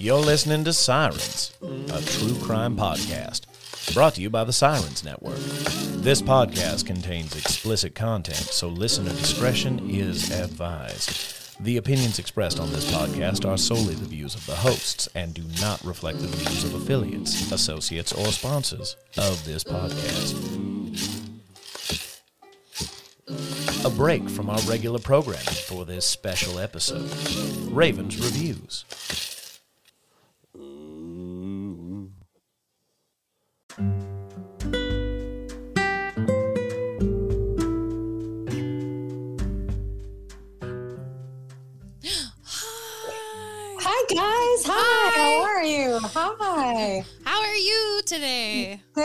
You're listening to Sirens, a true crime podcast, brought to you by the Sirens Network. This podcast contains explicit content, so listener discretion is advised. The opinions expressed on this podcast are solely the views of the hosts and do not reflect the views of affiliates, associates, or sponsors of this podcast. A break from our regular programming for this special episode Ravens Reviews.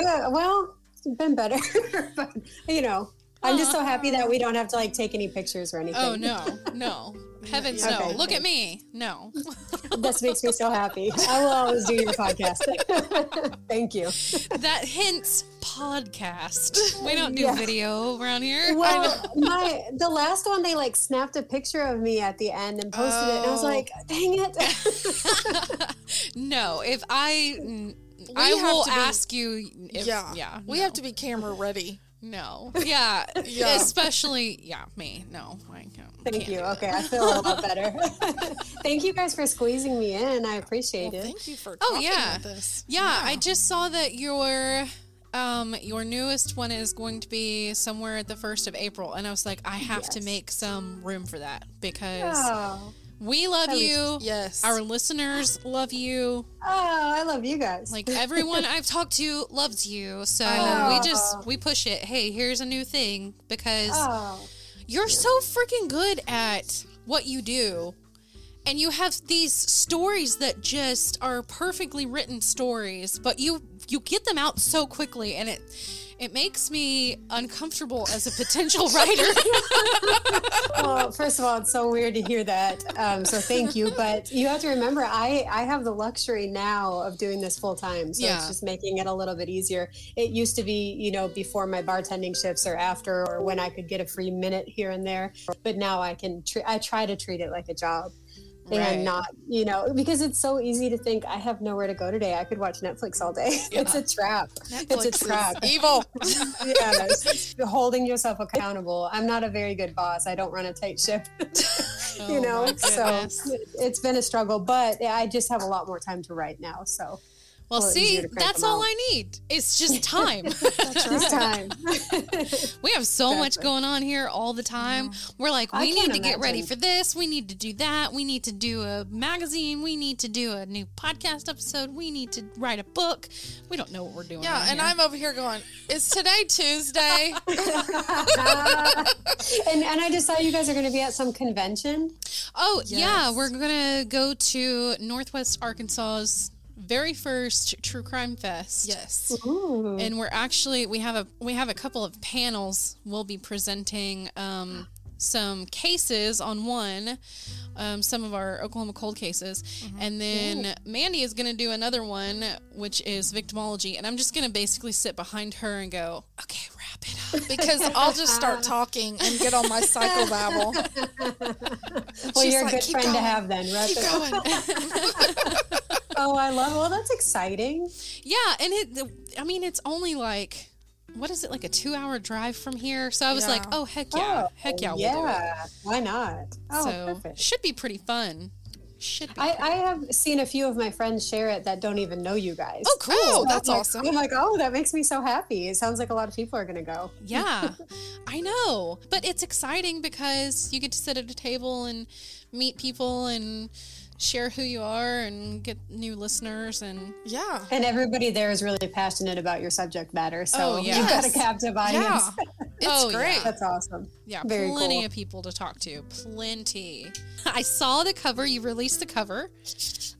Today? Good. Uh, well, it's been better, but you know, I'm just so happy that we don't have to like take any pictures or oh, anything. Oh no, no. Heavens no. Okay, Look good. at me. No. this makes me so happy. I will always do your podcast. Thank you. that hints podcast. We don't do Yeah. video around here. Well, my the last one they like snapped a picture of me at the end and posted it, and I was Oh. like, dang it. no, if I We I will to be- ask you if, yeah, yeah. We no. have to be camera ready. No. Yeah. Yeah. Especially yeah, me. No. I can't, Thank can't you. Okay, I feel a lot better. Thank you guys for squeezing me in. I appreciate Well, it. thank you for Oh, yeah. this. Yeah, I just saw that your um your newest one is going to be somewhere at the first of April, and I was like, I have to make some room for that because Oh. We love That was- you. Yes. Our listeners love you. Oh, I love you guys. Like everyone I've talked to loves you. So know. Ah. we just we push it. Hey, here's a new thing because oh, you're so freaking good at what you do. And you have these stories that just are perfectly written stories, but you you get them out so quickly and it it makes me uncomfortable as a potential writer. well, first of all, it's so weird to hear that. Um, so thank you. But you have to remember, I I have the luxury now of doing this full time, so Yeah. it's just making it a little bit easier. It used to be, you know, before my bartending shifts or after, or when I could get a free minute here and there. But now I can. Tr- I try to treat it like a job. Right. And not, you know, because it's so easy to think I have nowhere to go today. I could watch Netflix all day. It's a trap. Netflix it's a trap. evil. yes, holding yourself accountable. I'm not a very good boss. I don't run a tight ship. you Oh know, so it's been a struggle, but I just have a lot more time to write now. So Well, Well, see, easier to crank that's all out. I need. It's just time. this time, we have so much going on here all the time. We're like, I we need can't to get ready for this. We need to do that. We need to do a magazine. We need to do a new podcast episode. We need to write a book. We don't know what we're doing. Yeah, around and here. I'm over here going, is today Tuesday? and and I just saw you guys are going to be at some convention. Oh yeah, we're gonna go to Northwest Arkansas's very first True Crime Fest. yes. Ooh. and we're actually we have a we have a couple of panels we'll be presenting um, some cases on one um, some of our oklahoma cold cases and then mandy is going to do another one which is victimology and i'm just going to basically sit behind her and go okay wrap it up Because I'll just start talking and get on my cycle psychobabble. well, she's you're a good "Keep friend to have then. Wrap Keep it up. going. Oh, I love. Well, that's exciting. yeah and it i mean it's only like what is it like a two hour drive from here so i was like oh heck yeah Oh, heck yeah we'll yeah. Why not? Oh, so perfect. should be pretty fun should be I, I have seen a few of my friends share it that don't even know you guys. Oh, cool. Oh, So that's I'm like- awesome. I'm like, oh, that makes me so happy. It sounds like a lot of people are going to go. Yeah, I know. But it's exciting because you get to sit at a table and meet people and share who you are and get new listeners and Yeah. And everybody there is really passionate about your subject matter. So Oh, you've got a captive audience. Yeah. It's Oh, yeah. great. That's awesome. yeah, Very plenty cool. of people to talk to. Plenty. I saw the cover. You released the cover Yes.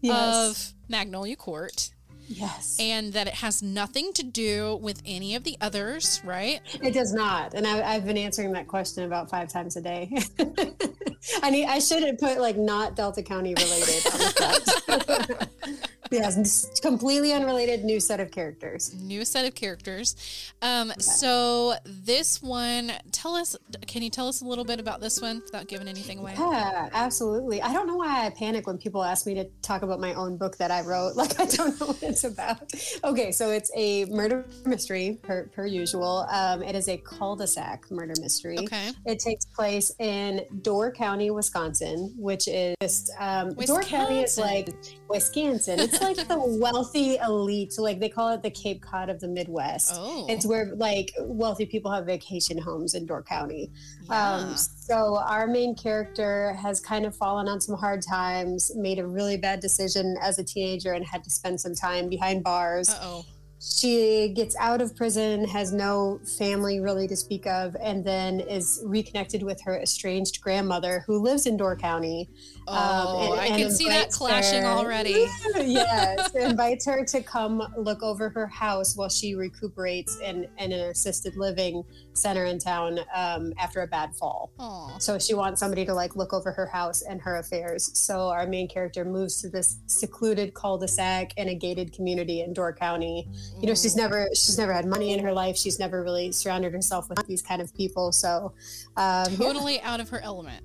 of Magnolia Court yes. and that it has nothing to do with any of the others, right? It does not. And I, I've been answering that question about five times a day. I need. I should have put like not Delta County related on the front. yes, completely unrelated new set of characters. New set of characters. Um, So this one, tell us. Can you tell us a little bit about this one without giving anything away? Yeah, absolutely. I don't know why I panic when people ask me to talk about my own book that I wrote. Like I don't know what it's about. Okay, so it's a murder mystery per, per usual. Um, it is a cul-de-sac murder mystery. Okay. It takes place in Door County, Wisconsin, which is just um, Door County is like Wisconsin. It's like the wealthy elite. Like they call it the Cape Cod of the Midwest. Oh. It's where like wealthy people have vacation homes in Door County. Yeah. Um, so our main character has kind of fallen on some hard times, made a really bad decision as a teenager, and had to spend some time behind bars. Uh oh. She gets out of prison, has no family really to speak of, and then is reconnected with her estranged grandmother who lives in Door County. Um, oh, and- I and can see that clashing her- already. yes, invites her to come look over her house while she recuperates in, in an assisted living center in town um, after a bad fall. Oh. So she wants somebody to like look over her house and her affairs. So our main character moves to this secluded cul-de-sac in a gated community in Door County. You know, she's never she's never had money in her life. She's never really surrounded herself with these kind of people. So um, yeah, Totally out of her element.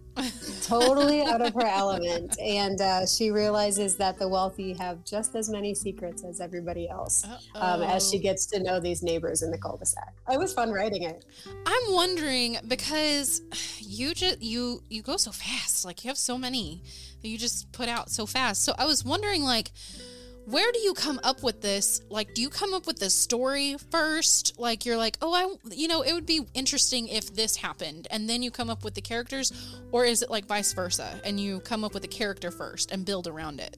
Totally out of her element. And uh, she realizes that the wealthy have just as many secrets as everybody else. Um, as she gets to know these neighbors in the cul-de-sac, it was fun writing it. I'm wondering because you just you you go so fast. Like you have so many that you just put out so fast. So I was wondering like where do you come up with this? Like do you come up with the story first? Like you're like, "Oh, I you know, it would be interesting if this happened." And then you come up with the characters or is it like vice versa and you come up with the character first and build around it?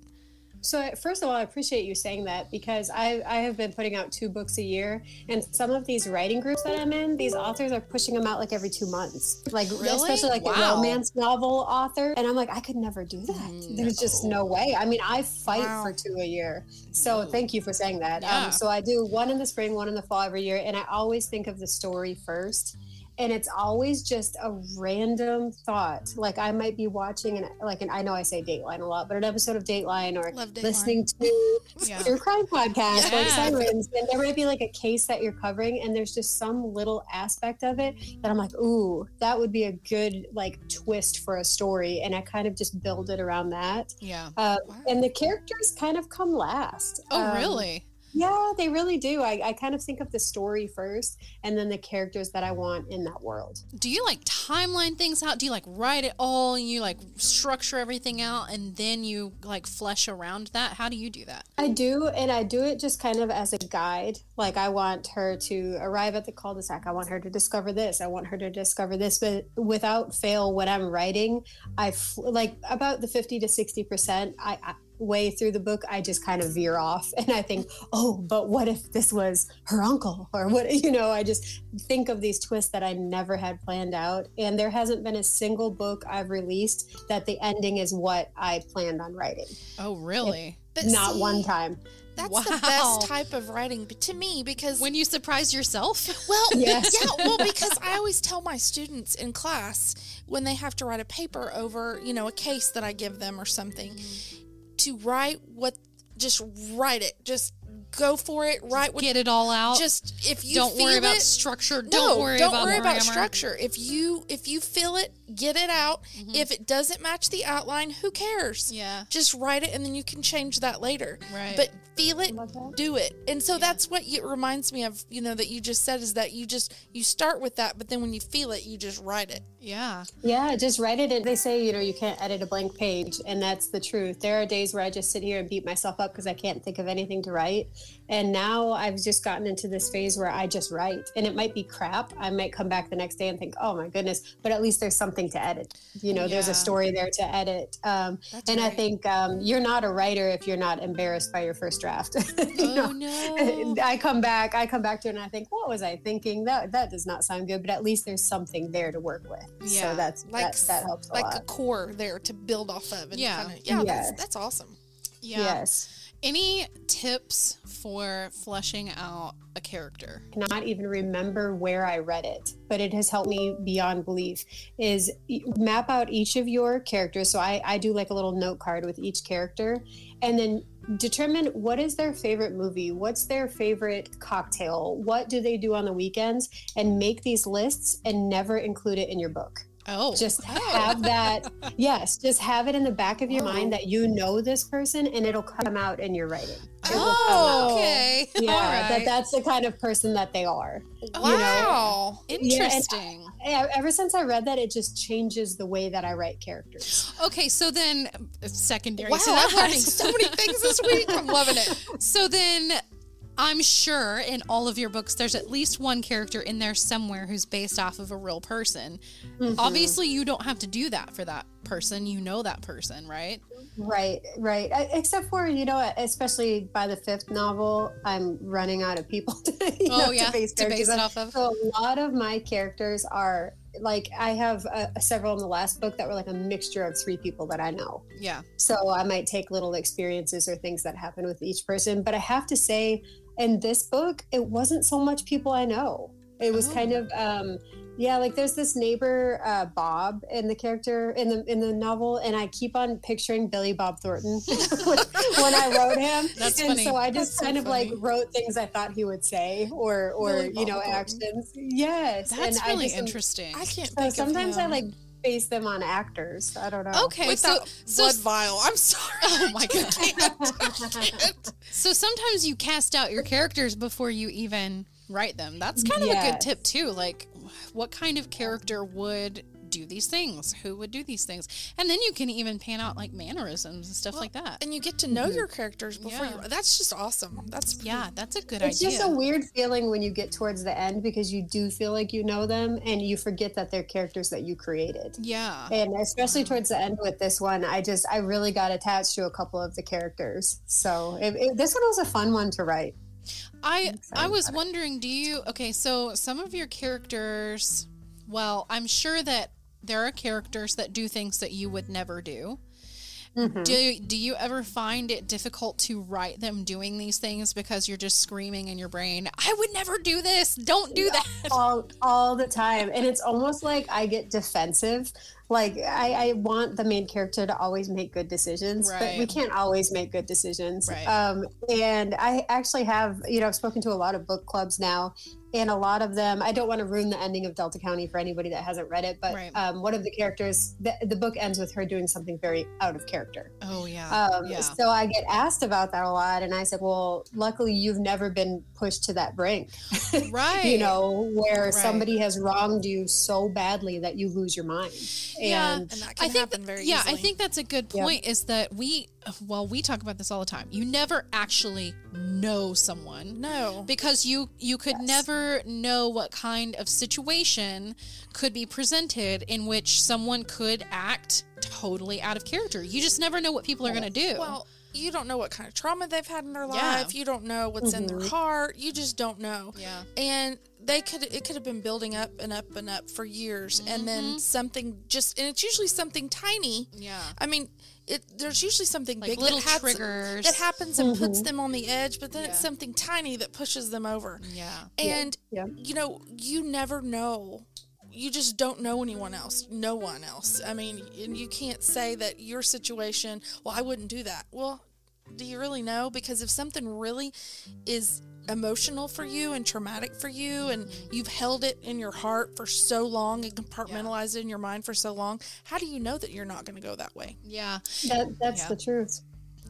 So first of all, I appreciate you saying that because I, I have been putting out two books a year, and some of these writing groups that I'm in, these authors are pushing them out like every two months, like Really? especially like a romance novel author, and I'm like, I could never do that. There's just no way. I mean, I fight Wow. for two a year, so thank you for saying that. Yeah. Um, so I do one in the spring, one in the fall every year, and I always think of the story first. And it's always just a random thought. Like I might be watching an like, and I know I say Dateline a lot, but an episode of Dateline or Dateline. listening to Yeah. your crime podcast like sirens and there might be like a case that you're covering and there's just some little aspect of it that i'm like ooh that would be a good like twist for a story and i kind of just build it around that Yeah. uh, Wow. and the characters kind of come last Oh, Um, really? Yeah they really do I, I kind of think of the story first and then the characters that i want in that world do you like timeline things out? Do you like write it all and you like structure everything out and then you like flesh around that? How do you do that? I do, and I do it just kind of as a guide. Like I want her to arrive at the cul-de-sac. I want her to discover this. I want her to discover this. But without fail, when I'm writing, I f- like about the fifty to sixty percent. I, I way through the book, I just kind of veer off, and I think, oh, but what if this was her uncle, or what? You know, I just think of these twists that I never had planned out. And there hasn't been a single book I've released that the ending is what I planned on writing. Oh, really? But Not see, one time. That's Wow. the best type of writing but to me because When you surprise yourself? well, Yes. yeah, well, because I always tell my students in class when they have to write a paper over, you know, a case that I give them or something, mm-hmm. To write what, just write it, just go for it, write what, Get it all out. just if you don't worry about it, structure. no, Don't worry about worry about grammar. structure. If you if you feel it, get it out. If it doesn't match the outline, who cares? Mm-hmm. Yeah. Just write it and then you can change that later. Right. But feel it, do it. And so that's what it reminds me of, you know, that you just said is that you just you start with that, but then when you feel it, you just write it. Yeah. Yeah, just write it. And they say, you know, you can't edit a blank page, and that's the truth. There are days where I just sit here and beat myself up because I can't think of anything to write. And now I've just gotten into this phase where I just write, and it might be crap. I might come back the next day and think, oh my goodness, but at least there's something to edit. You know, there's a story there to edit. Um, That's and I think um, you're not a writer if you're not embarrassed by your first draft. You Oh know? no. I come back, I come back to it, and I think, what was I thinking? That that does not sound good. But at least there's something there to work with. Yeah, So that's like that, that helps a like lot. a core there to build off of. And Yeah. kinda, yeah, Yes. That's, that's awesome. Yeah. Yes. Any tips for fleshing out a character? I Cannot even remember where I read it, but it has helped me beyond belief. Is map out each of your characters. So I, I do like a little note card with each character, and then determine what is their favorite movie, what's their favorite cocktail, what do they do on the weekends, and make these lists and never include it in your book. Oh, Just oh. have that, yes, just have it in the back of your mind oh. that you know this person and it'll come out in your writing. It oh, okay. Yeah, that that's the kind of person that they are. Wow. Interesting. Yeah, Ever since I read that, it just changes the way that I write characters. okay, so then secondary. Wow, to I'm learning so many things this week. I'm loving it. So then I'm sure in all of your books there's at least one character in there somewhere who's based off of a real person. Mm-hmm. Obviously you don't have to do that for that person. You know that person, right? Right, right. Except for you know, especially by the fifth novel, I'm running out of people to, Oh, know, yeah, to base to base characters it off of. So a lot of my characters are like I have uh, several in the last book that were like a mixture of three people that I know. Yeah. So I might take little experiences or things that happen with each person. But I have to say, in this book, it wasn't so much people I know. It was Oh. kind of, um, yeah, like there's this neighbor uh, Bob in the character in the in the novel, and I keep on picturing Billy Bob Thornton when, when I wrote him. That's and funny. so I just That's so kind of like wrote things I thought he would say, or or Billy you Bob know Thornton. actions. Yes, That's and I really just interesting. I can't So think sometimes of I like base them on actors. I don't know. Okay, with so that so blood vial. I'm sorry. Oh my I God. can't. I can't. so sometimes you cast out your characters before you even write them. That's kind of a good tip too. Like what kind of character would do these things? Who would do these things? And then you can even pan out like mannerisms and stuff like that. And you get to know mm-hmm. your characters before Yeah. you. That's just awesome. That's Yeah, that's a good It's idea. just a weird feeling when you get towards the end because you do feel like you know them and you forget that they're characters that you created. yeah. And especially towards the end with this one, I just I really got attached to a couple of the characters. So it, it, this one was a fun one to write. I I was wondering, do you okay? So some of your characters, well, I'm sure that there are characters that do things that you would never do. Mm-hmm. Do do you ever find it difficult to write them doing these things because you're just screaming in your brain, "I would never do this. Don't do that." all all the time and it's almost like i get defensive like I, I want the main character to always make good decisions but we can't always make good decisions Right. um, and i actually have you know i've spoken to a lot of book clubs now and a lot of them i don't want to ruin the ending of delta county for anybody that hasn't read it but Right. um, one of the characters the, the book ends with her doing something very out of character Oh yeah. um, yeah. So I get asked about that a lot, and I said, "Well, luckily you've never been pushed to that brink, Right. you know, where Right. somebody has wronged you so badly that you lose your mind." Yeah. And and that I can think happen that- very yeah, easily. I think that's a good Yeah. point. Is that we well we talk about this all the time. You never actually know someone no. because you you could Yes. never know what kind of situation could be presented in which someone could act totally out of character. You just never know what people are going to do. Well, you don't know what kind of trauma they've had in their Yeah. life. You don't know what's in their heart. You just don't know. yeah. And they could it could have been building up and up and up for years and Mm-hmm. then something just and it's usually something tiny. Yeah. I mean, it there's usually something Like big little that, has- triggers. that happens and puts mm-hmm. them on the edge, but then it's something tiny that pushes them over. Yeah. And Yeah. you know, you never know. You just don't know anyone else. No one else. I mean, and you can't say that your situation, well, I wouldn't do that. Well, do you really know? Because if something really is emotional for you and traumatic for you and you've held it in your heart for so long and compartmentalized it in your mind for so long, how do you know that you're not going to go that way? Yeah. that, that's Yeah. the truth.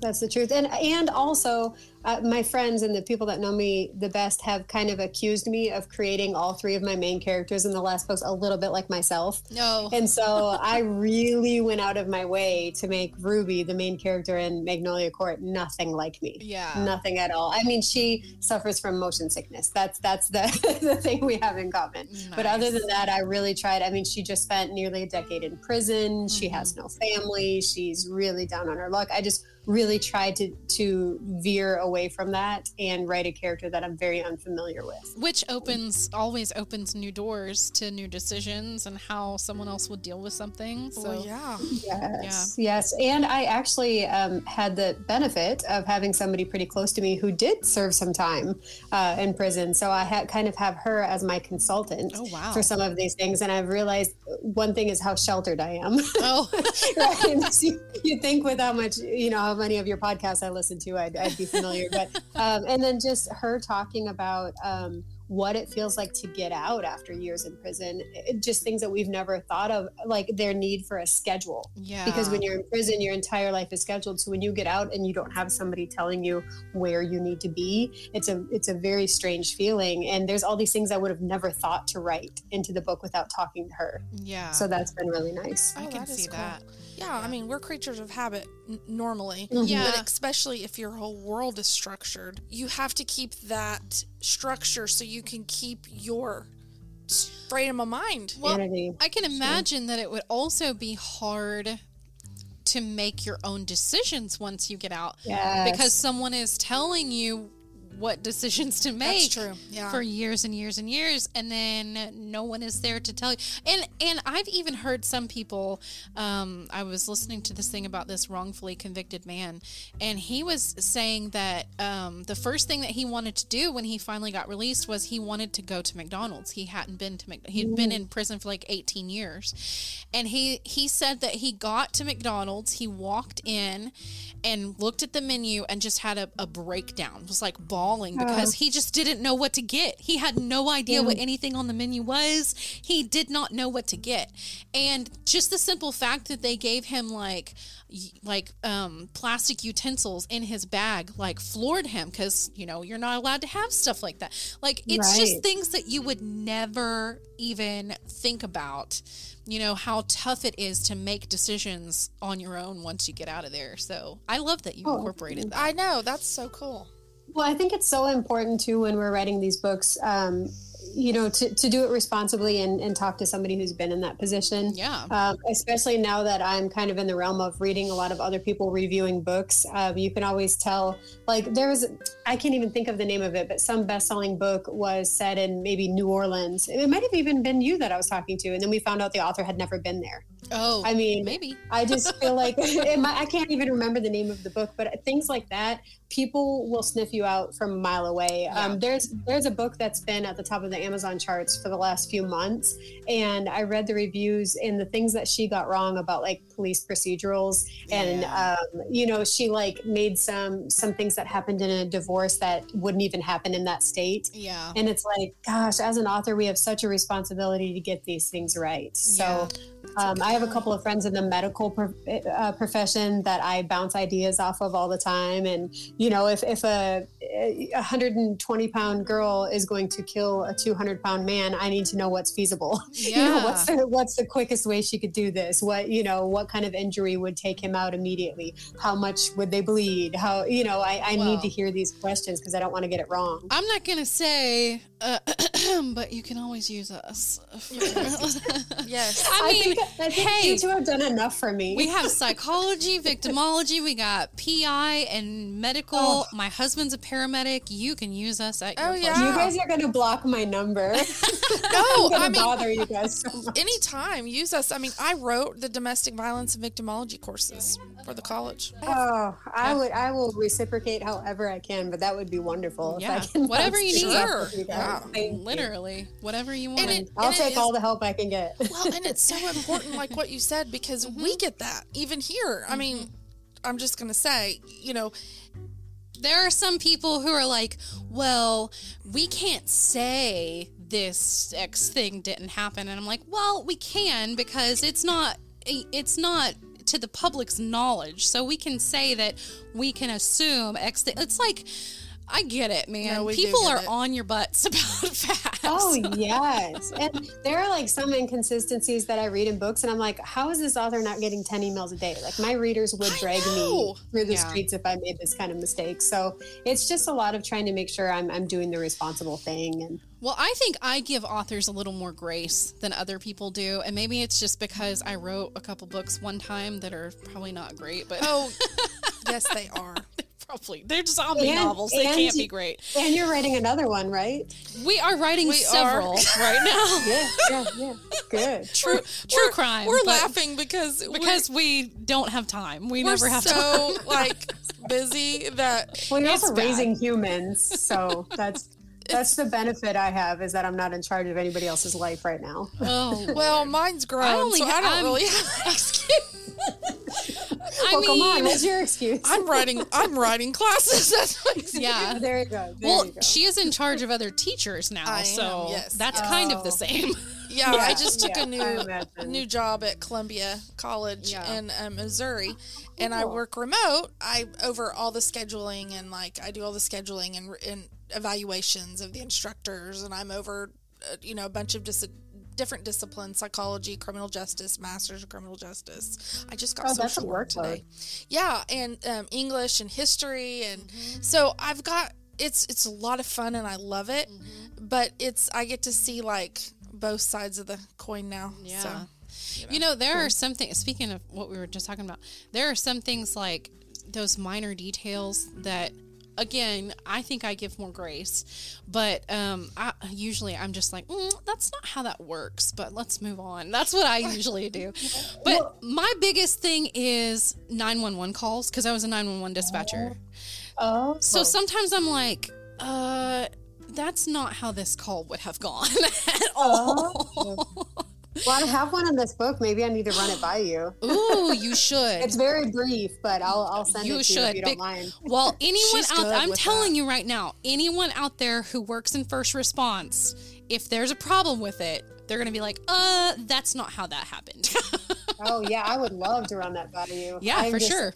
That's the truth. And and also, uh, my friends and the people that know me the best have kind of accused me of creating all three of my main characters in the last books a little bit like myself. No. And so I really went out of my way to make Ruby, the main character in Magnolia Court, nothing like me. Yeah. Nothing at all. I mean, she suffers from motion sickness. That's that's the, the thing we have in common. But other than that, I really tried. I mean, she just spent nearly a decade in prison. She has Mm-hmm. no family. She's really down on her luck. I just really tried to to veer away from that and write a character that I'm very unfamiliar with. Which opens always opens new doors to new decisions and how someone else would deal with something. So well, yeah. Yes, yes. And I actually um, had the benefit of having somebody pretty close to me who did serve some time uh, in prison. So I had kind of have her as my consultant Oh, wow. for some of these things. And I've realized one thing is how sheltered I am. Oh, right? You, you think with how much, you know, how many of your podcasts I listen to, I'd, I'd be familiar. but um, and then just her talking about um, what it feels like to get out after years in prison, it, just things that we've never thought of, like their need for a schedule. Yeah. Because when you're in prison, your entire life is scheduled. So when you get out and you don't have somebody telling you where you need to be, it's a it's a very strange feeling. And there's all these things I would have never thought to write into the book without talking to her. yeah. So that's been really nice. I Oh, can that is see cool. that. Yeah, I mean, we're creatures of habit n- normally. Mm-hmm. Yeah. But especially if your whole world is structured, you have to keep that structure so you can keep your freedom of mind. Well, Sanity. I can imagine that it would also be hard to make your own decisions once you get out Yes. because someone is telling you what decisions to make true, yeah. for years and years and years and then no one is there to tell you. And and i've even heard some people um, i was listening to this thing about this wrongfully convicted man and he was saying that um, the first thing that he wanted to do when he finally got released was he wanted to go to mcdonald's. He hadn't been to Mc- he'd been in prison for like 18 years. And he he said that he got to mcdonald's he walked in and looked at the menu and just had a, a breakdown. Was like bawling because he just didn't know what to get. He had no idea what anything on the menu was. He did not know what to get. And just the simple fact that they gave him like like um plastic utensils in his bag like floored him because you know you're not allowed to have stuff like that. Like it's just things that you would never even think about you know how tough it is to make decisions on your own once you get out of there. So i love that you Oh, incorporated that. I know, that's so cool. Well, I think it's so important too when we're writing these books, um, you know, to, to do it responsibly and, and talk to somebody who's been in that position. yeah Um, especially now that I'm kind of in the realm of reading a lot of other people reviewing books, um, you can always tell. Like there was, I can't even think of the name of it, but some best-selling book was set in maybe New Orleans. It might have even been you that I was talking to, and then we found out the author had never been there. Oh I mean, maybe I just feel like might, I can't even remember the name of the book, but things like that, people will sniff you out from a mile away. Yeah. Um, there's there's a book that's been at the top of the Amazon charts for the last few months, and I read the reviews and the things that she got wrong about like police procedurals, and um, you know she like made some some things that happened in a divorce that wouldn't even happen in that state. yeah And it's like, gosh, as an author, we have such a responsibility to get these things right. So, um, I have a couple of friends in the medical pro- uh, profession that I bounce ideas off of all the time. And, you know, if, if a, a 120 pound girl is going to kill a 200 pound man, I need to know what's feasible. Yeah. you know, what's the, what's the quickest way she could do this? What, you know, what kind of injury would take him out immediately? How much would they bleed? How, you know, I, I Well- need to hear these questions because I don't want to get it wrong. I'm not gonna say, uh, but you can always use us. Yes. I I mean, think, I think hey, you two have done enough for me. we have psychology, victimology, we got PI and medical. Oh. My husband's a paramedic. You can use us at your Oh, yeah. you guys are going to block my number. No, I'm going I mean, bother you guys so much. anytime, use us. I mean, I wrote the domestic violence and victimology courses for the college. Oh, I would. I will reciprocate however I can, but that would be wonderful. Yeah, if I can whatever you need. off with you guys. You. Literally, whatever you want. And it- I'll and it take is- all the help I can get. Well, and it's so important, like what you said, because we mm-hmm. get that even here. I mean, mm-hmm. I'm just going to say, you know, there are some people who are like, well, we can't say this X thing didn't happen. And I'm like, well, we can because it's not, it's not to the public's knowledge. So we can say that we can assume X thing. It's like, I get it, man. No, People are it. on your butts about facts. Oh yes, and there are like some inconsistencies that I read in books, and I'm like, how is this author not getting ten emails a day? Like my readers would drag me through the Yeah. streets if I made this kind of mistake. So it's just a lot of trying to make sure I'm I'm doing the responsible thing. And Well, I think I give authors a little more grace than other people do, and maybe it's just because I wrote a couple books one time that are probably not great, but oh, yes, they are. Probably they're zombie And- novels. They can't you- be great. and you're writing another one, right? We are writing We several right now. Yeah, yeah, yeah. Good. True, true crime. We're laughing because because we don't have time. We never have time. so like busy that Well, you're It's also bad. raising humans, so that's that's the benefit I have is that I'm not in charge of anybody else's life right now. Oh, well, mine's grown, I only so I ha- don't I'm- really have an excuse. well, come on. mean- What's your excuse? I'm writing. I'm writing classes. That's my excuse. Yeah. there you go. There Well, you go. she is in charge of other teachers now, I am, so yes. that's kind of the Oh. same. Yeah, I just took yeah, a new new job at Columbia College Yeah. in uh, Missouri, and I work remote. I over all the scheduling and like I do all the scheduling and, and evaluations of the instructors, and I'm over uh, you know a bunch of dis- different disciplines: psychology, criminal justice, masters of criminal justice. I just got Oh, that's a social work today. Yeah, and um, English and history, and Mm-hmm. so I've got it's it's a lot of fun and I love it, Mm-hmm. but it's I get to see like both sides of the coin now. Yeah. So You know, there are some things, speaking of what we were just talking about, there are some things like those minor details that, again, I think I give more grace. But um, I, usually I'm just like, mm, that's not how that works, but let's move on. That's what I usually do. But my biggest thing is 911 calls because I was a 911 dispatcher. oh, So sometimes I'm like, uh, that's not how this call would have gone at all. well, I have one in this book. Maybe I need to run it by you. Ooh, you should. It's very brief, but I'll I'll send You it to you if you don't Big- mind. Well, anyone out good I'm telling that. you right now, anyone out there who works in first response, if there's a problem with it, they're going to be like, "Uh, that's not how that happened." Oh yeah, I would love to run that by you. yeah, I'm for just- sure.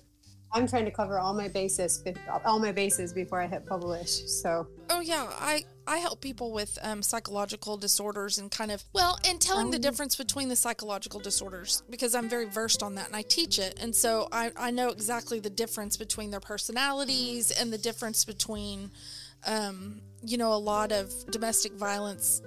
I'm trying to cover all my bases, all my bases before I hit publish. So Oh yeah, I I help people with um, psychological disorders and kind of well, and telling the difference between the psychological disorders because I'm very versed on that and I teach it, and so I I know exactly the difference between their personalities and the difference between, um, you know, a lot of domestic violence,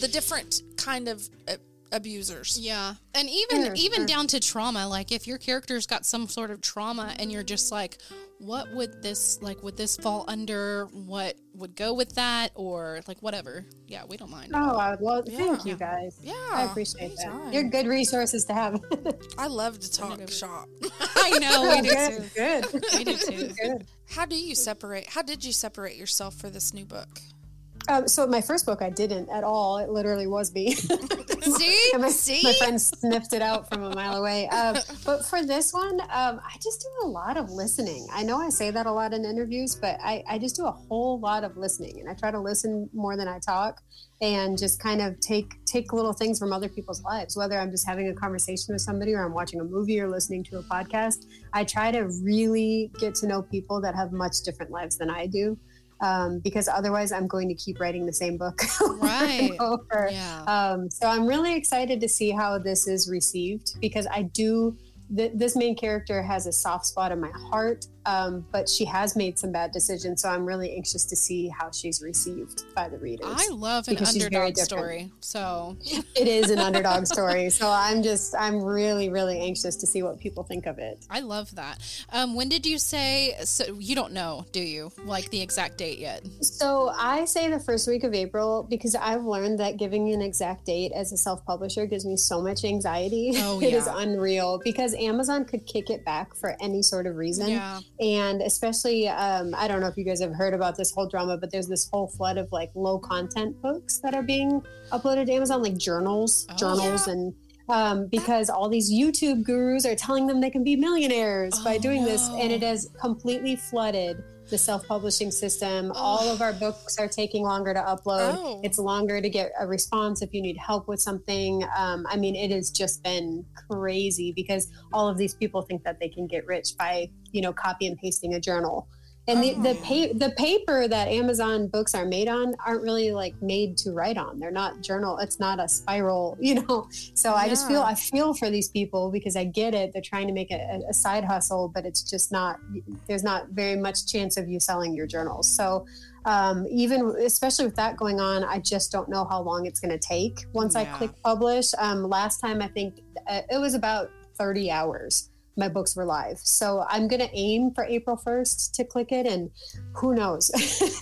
the different kind of uh, abusers. Yeah. And even Sure, even sure. down to trauma, like if your character's got some sort of trauma and you're just like, what would this like would this fall under? What would go with that or like whatever. Yeah, we don't mind. oh, I would love. Thank you guys. Yeah, I appreciate anytime. that. You're good resources to have. I love to talk shop. I know we do too. good. Good. We do too. good. How do you separate? How did you separate yourself for this new book? Um, so my first book, I didn't at all. It literally was me. See? My, See? my friend sniffed it out from a mile away. Um, but for this one, um, I just do a lot of listening. I know I say that a lot in interviews, but I, I just do a whole lot of listening, and I try to listen more than I talk, and just kind of take take little things from other people's lives. Whether I'm just having a conversation with somebody, or I'm watching a movie, or listening to a podcast, I try to really get to know people that have much different lives than I do. Um, because otherwise, I'm going to keep writing the same book over and Right. over. Yeah. Um, so I'm really excited to see how this is received because I do. Th- this main character has a soft spot in my heart, um, but she has made some bad decisions. So I'm really anxious to see how she's received by the readers. I love an because she's very underdog story. So it is an underdog story, so I'm just I'm really really anxious to see what people think of it. I love that. Um, when did you say? So you don't know, do you? Like the exact date yet? So I say the first week of April because I've learned that giving an exact date as a self-publisher gives me so much anxiety. Oh, yeah. it is unreal because Amazon could kick it back for any sort of reason. Yeah. And especially, um, I don't know if you guys have heard about this whole drama, but there's this whole flood of like low content books that are being uploaded to Amazon, like journals, Oh, journals, and um, because all these YouTube gurus are telling them they can be millionaires by Oh, doing this, and no. it has completely flooded the self-publishing system. All of our books are taking longer to upload. Oh. It's longer to get a response if you need help with something. Um, I mean, it has just been crazy because all of these people think that they can get rich by you know copy and pasting a journal. And the, the, Oh. pa- the paper that Amazon books are made on aren't really like made to write on. They're not journal. It's not a spiral, you know. So I just feel I feel for these people because I get it. They're trying to make a, a side hustle, but it's just not. There's not very much chance of you selling your journals. So um, even especially with that going on, I just don't know how long it's going to take. Once I click publish, um, last time I think uh, it was about 30 hours. My books were live, so I'm going to aim for April 1st to click it, and who knows?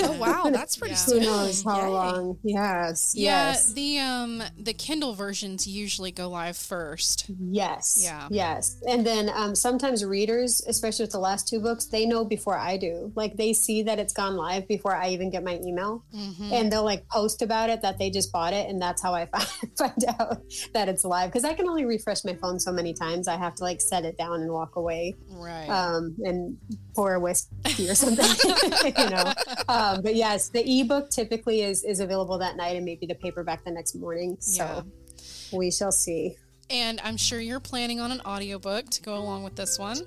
Oh wow, that's pretty Yeah. soon. who knows how Yay. long? Yes. Yeah, Yes. the um the Kindle versions usually go live first. Yes. Yeah. Yes. And then um, sometimes readers, especially with the last two books, they know before I do. Like they see that it's gone live before I even get my email. Mhm. And they'll like post about it that they just bought it. And that's how I find, find out that it's live. Because I can only refresh my phone so many times. I have to like set it down and walk away Right. um, and pour a whiskey or something, you know. Um, but yes, the ebook typically is, is available that night and maybe the paperback the next morning. So we shall see. and I'm sure you're planning on an audiobook to go along with this one.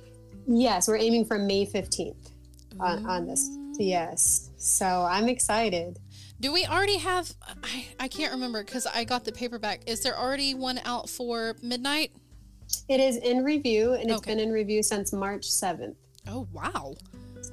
Yes, we're aiming for May 15th on, on this. Yes. So I'm excited. Do we already have? I, I can't remember because I got the paperback. Is there already one out for midnight? It is in review and it's Okay. been in review since March 7th. Oh wow,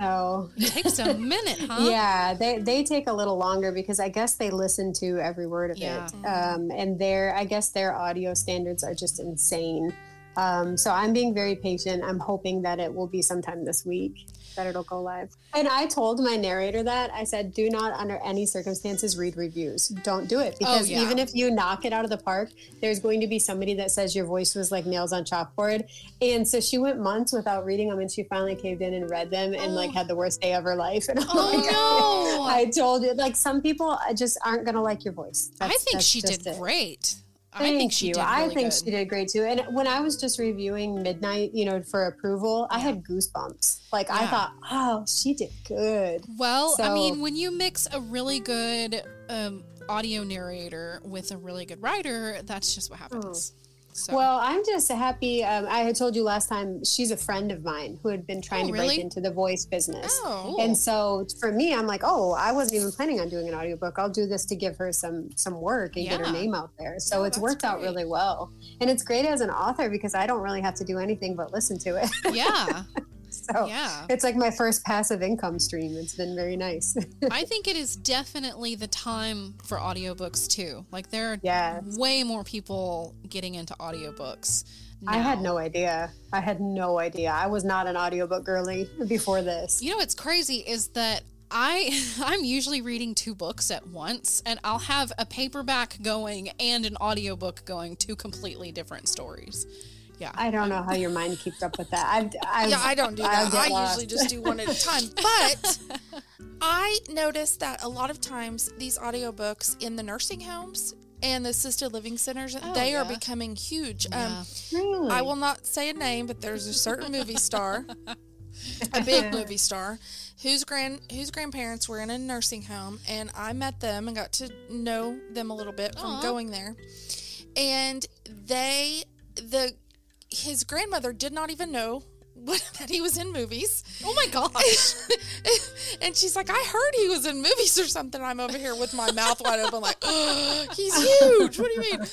So it takes a minute, huh? yeah, they, they take a little longer because I guess they listen to every word of Yeah. it. Um, and their, I guess their audio standards are just insane. Um, so I'm being very patient. I'm hoping that it will be sometime this week that it'll go live. And I told my narrator that I said, do not under any circumstances read reviews. Don't do it oh, because yeah. even if you knock it out of the park, there's going to be somebody that says your voice was like nails on chalkboard. And so she went months without reading them and she finally caved in and read them and like Oh. had the oh. worst day of her life. And I'm Oh like, no! I told you, like some people uh, just aren't going to like your voice. I think she did it. great. I Thank think she you. did. I think good. she did great too. And when I was just reviewing Midnight, you know, for approval, I had goosebumps. Like I thought, oh, she did good. Well, I mean, when you mix a really good um, audio narrator with a really good writer, that's just what happens. So, Well, I'm just happy. Um, I had told you last time she's a friend of mine who had been trying Oh, to really? break into the voice business. Oh, And so for me, I'm like, oh, I wasn't even planning on doing an audiobook. I'll do this to give her some some work and get her name out there. So Yeah, it's worked out really well. And it's great as an author because I don't really have to do anything but listen to it. yeah, so yeah. it's like my first passive income stream. It's been very nice. I think it is definitely the time for audiobooks too. Like there are Yes. way more people getting into audiobooks. I had no idea. I had no idea. I was not an audiobook girly before this. You know what's crazy is that I I'm usually reading two books at once and I'll have a paperback going and an audiobook going, two completely different stories. Yeah. I don't know how your mind keeps up with that. I've, I've, yeah, I don't do that. I lost. usually just do one at a time. But I noticed that a lot of times these audiobooks in the nursing homes and the assisted living centers, they are becoming huge. Yeah. Um, Really? I will not say a name, but there's a certain movie star, a big movie star, whose grand whose grandparents were in a nursing home, and I met them and got to know them a little bit from Aw. going there. And they, the his grandmother did not even know what, that he was in movies. Oh my gosh. and she's like, I heard he was in movies or something. I'm over here with my mouth wide open, like, oh, he's huge. What do you mean?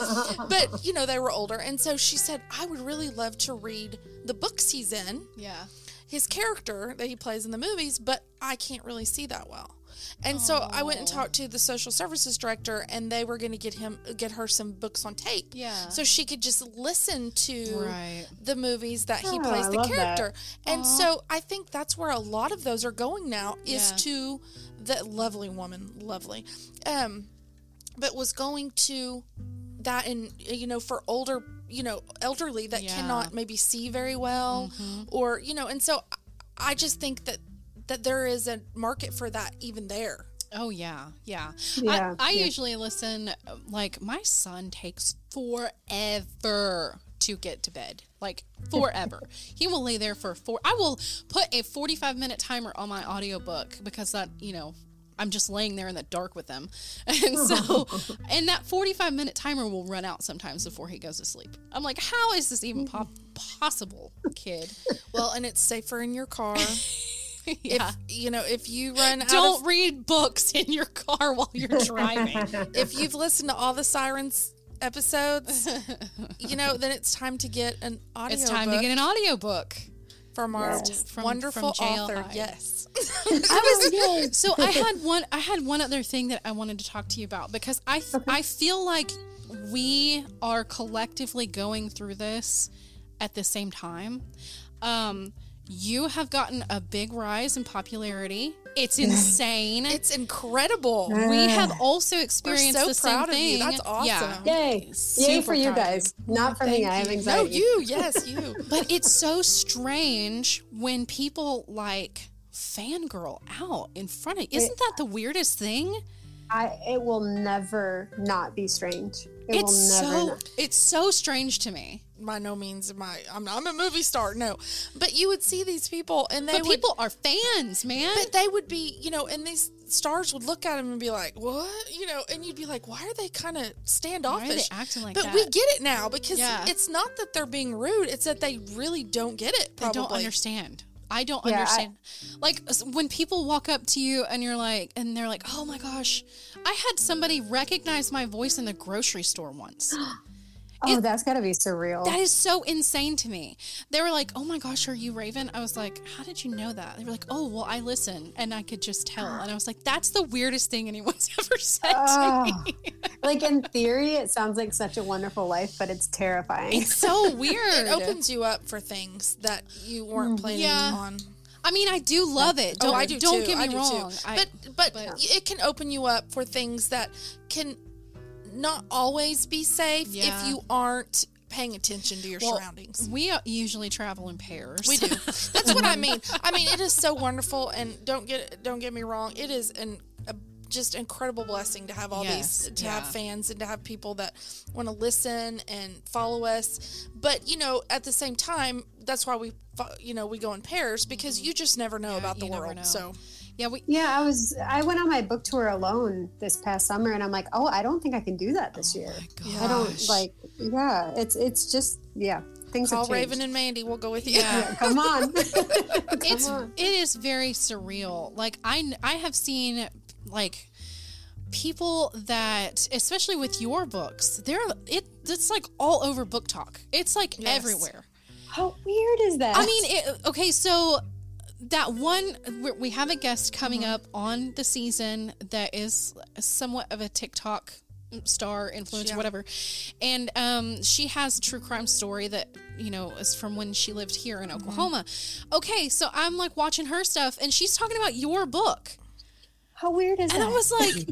But, you know, they were older. And so she said, I would really love to read the books he's in, yeah. his character that he plays in the movies, but I can't really see that well. And so I went and talked to the social services director, and they were going to get him, get her some books on tape, Yeah. so she could just listen to Right. the movies that he Oh, plays I the love that. character. And so I think that's where a lot of those are going now is Yeah. to that lovely woman, lovely. Um but was going to that and you know for older, you know, elderly that Yeah. Mm-hmm. cannot maybe see very well or you know, and so I just think that that there is a market for that even there. Oh yeah, yeah. Yeah, I, I yeah. usually listen. Like my son takes forever to get to bed. Like forever. he will lay there for four. I will put a forty-five minute timer on my audiobook because that you know. I'm just laying there in the dark with him. And so, and that 45 minute timer will run out sometimes before he goes to sleep. I'm like, how is this even po- possible, kid? Well, and it's safer in your car. yeah. If you know, if you run out Don't of read books in your car while you're driving. if you've listened to all the sirens episodes, you know, then it's time to get an audio. it's time to get an audiobook. from our Yes. From- wonderful from author. Hyde. Yes, I was, So I had one. I had one other thing that I wanted to talk to you about because I I feel like we are collectively going through this at the same time. Um, you have gotten a big rise in popularity It's insane. It's incredible. we ah. have also experienced so the same proud of you. thing. That's awesome. Yeah. Yay! Yay for you guys. Not for me. Thank I have you. anxiety. No, you. Yes, you. But it's so strange when people like fangirl out in front of Isn't that the weirdest thing? I it will never not be strange. It it's will never so not. it's so strange to me. By no means am I. I'm, I'm a movie star. No, but you would see these people, and they But would. people are fans, man. but they would be, you know, and these stars would look at him and be like, "What?" You know, and you'd be like, "Why are they kind of standoffish?" acting like but that? we get it now because Yeah. it's not that they're being rude; it's that they really don't get it. I Probably don't understand. I don't Yeah, I- understand. like when people walk up to you and you're like, and they're like, "Oh my gosh, I had somebody recognize my voice in the grocery store once." Oh, that's got to be surreal. That is so insane to me. They were like, "Oh my gosh, are you Raven?" I was like, "How did you know that?" They were like, "Oh, well, I listen and I could just tell." And I was like, "That's the weirdest thing anyone's ever said to Oh, me." like in theory, it sounds like such a wonderful life, but it's terrifying. It's so weird. It opens you up for things that you weren't mm-hmm. planning Yeah. on. I mean, I do love it. Oh, don't oh, I do don't too. get me I do wrong. Too. I- but but but- it can open you up for things that can not always be safe Yeah. if you aren't paying attention to your well, surroundings. We uh, usually travel in pairs. We do. That's what I mean. I mean, it is so wonderful, and don't get don't get me wrong. It is an a just incredible blessing to have all Yes, these to yeah. have fans and to have people that want to listen and follow us. But you know, at the same time, that's why we you know we go in pairs because you just never know Yeah, about the world. So Yeah, we. yeah, I was. I went on my book tour alone this past summer, and I'm like, oh, I don't think I can do that this oh year. I don't like. Yeah, it's it's just yeah. Things call. Raven and Mandy. We'll go with you. Yeah. Yeah, come on. Come it's on. it is very surreal. Like I I have seen like people that especially with your books, they're it it's like all over BookTok. It's like Yes. everywhere. How weird is that? I mean, it, okay, so that one we- have a guest coming Mm-hmm. up on the season that is somewhat of a TikTok star influencer Yeah. whatever and um she has a true crime story that you know is from when she lived here in oklahoma okay so i'm like watching her stuff and she's talking about your book how weird is and that? i was like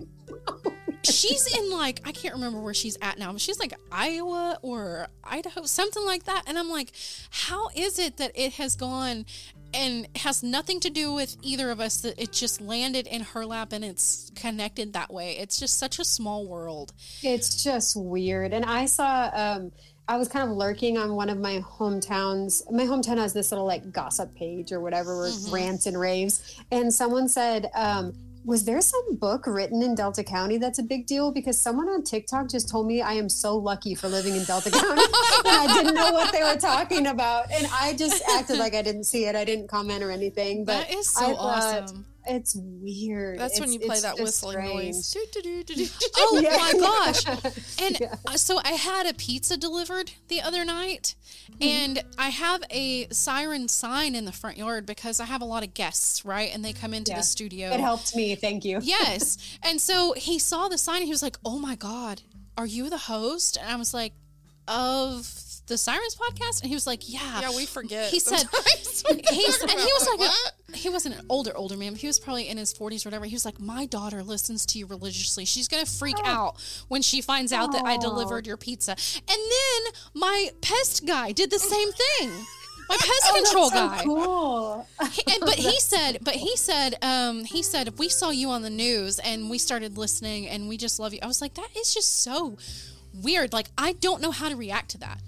she's in like I can't remember where she's at now, but she's like Iowa or Idaho, something like that. And I'm like, how is it that it has gone and has nothing to do with either of us that it just landed in her lap and it's connected that way? It's just such a small world. It's just weird. And I saw, um, I was kind of lurking on one of my hometowns. My hometown has this little like gossip page or whatever, where Mm-hmm. rants and raves. And someone said, um, was there some book written in Delta County that's a big deal? Because someone on TikTok just told me I am so lucky for living in Delta County. and I didn't know what they were talking about. And I just acted like I didn't see it. I didn't comment or anything. But That is I so thought, awesome. It's weird. That's when you play that whistling strange. noise. Oh Yeah. my gosh. And Yeah. uh, so I had a pizza delivered the other night, and I have a siren sign in the front yard because I have a lot of guests, right? And they come into Yeah. the studio. It helped me. Thank you. Yes. And so he saw the sign and he was like, Oh my God, are you the host? And I was like, Of the Sirens podcast? And he was like, Yeah. Yeah, we forget. He said, He's, and he was like, what? he wasn't an older, older man, he was probably in his 40s or whatever. He was like, My daughter listens to you religiously. She's going to freak out when she finds out that I delivered your pizza. And then my pest guy did the same thing. My pest Oh, control so guy. Cool. He- and, but he said, but he said, um, he said, if we saw you on the news and we started listening and we just love you, I was like, that is just so weird. Like, I don't know how to react to that.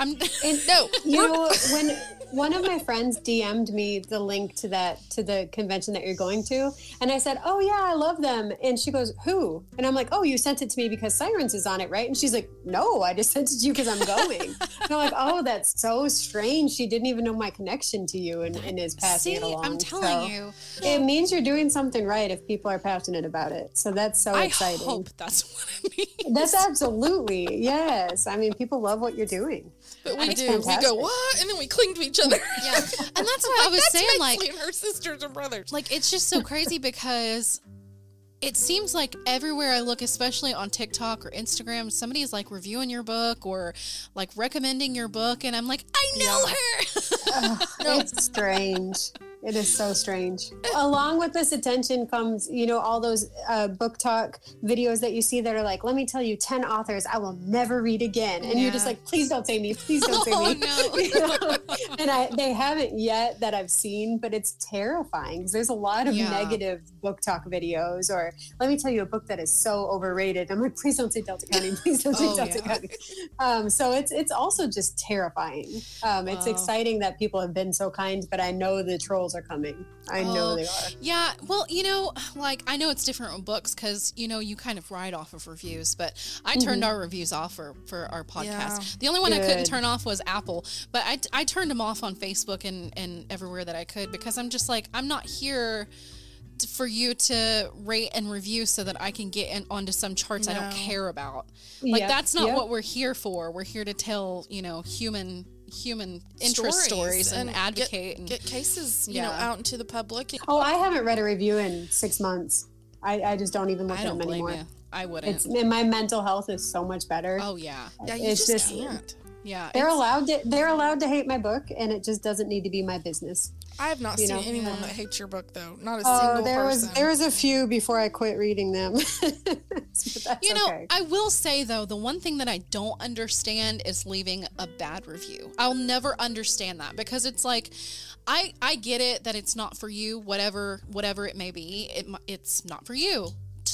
I'm And No, you know when one of my friends DM'd me the link to that to the convention that you're going to, and I said, "Oh yeah, I love them." And she goes, "Who?" And I'm like, "Oh, you sent it to me because Sirens is on it, right?" And she's like, "No, I just sent it to you because I'm going." and I'm like, "Oh, that's so strange. She didn't even know my connection to you and, and is passing see, it along." I'm telling So you, it means you're doing something right if people are passionate about it. So that's so I exciting. hope that's what I mean. That's absolutely yes. I mean, people love what you're doing. But we That's do. We go, what? And then we cling to each other. Yeah, and that's what I was That's saying. Like, and her sisters and brothers. like it's just so crazy because it seems like everywhere I look, especially on TikTok or Instagram, somebody is like reviewing your book or like recommending your book, and I'm like, I know her. It's strange. It is so strange. Along with this attention comes, you know, all those uh, BookTok videos that you see that are like, let me tell you 10 authors I will never read again. And you're just like, please don't say me. Please don't say Oh, me. no. You know? and I, they haven't yet that I've seen, but it's terrifying 'cause there's a lot of Yeah. negative BookTok videos. Or let me tell you a book that is so overrated. I'm like, please don't say Delta County. Please don't say Oh, Delta yeah. County. Um, so it's it's also just terrifying. Um, it's exciting that people have been so kind, but I know the trolls are coming. I know Oh, they are. Yeah, well, you know, like I know it's different with books because you know you kind of ride off of reviews, but I turned mm-hmm. our reviews off for for our podcast. Yeah. The only one I couldn't turn off was Apple, but I, I turned them off on Facebook and and everywhere that I could because I'm just like I'm not here for you to rate and review so that I can get in, onto some charts I don't care about. Like Yep, that's not yep. what we're here for. We're here to tell you know human human interest stories, and, get- advocate and get, cases, you know, out into the public. Oh, I haven't read a review in six months. I, I just don't even look I at don't them blame anymore. you. I wouldn't. It's and my mental health is so much better. oh yeah, Yeah, you It's just just- can't. yeah. they're allowed to they're allowed to hate my book, and it just doesn't need to be my business. I have not seen know, anyone yeah. that hates your book though. Not a Oh, single there person. was there was a few before I quit reading them. That's You know, okay. I will say though, the one thing that I don't understand is leaving a bad review. I'll never understand that because it's like I I get it that it's not for you, whatever whatever it may be. It it's not for you.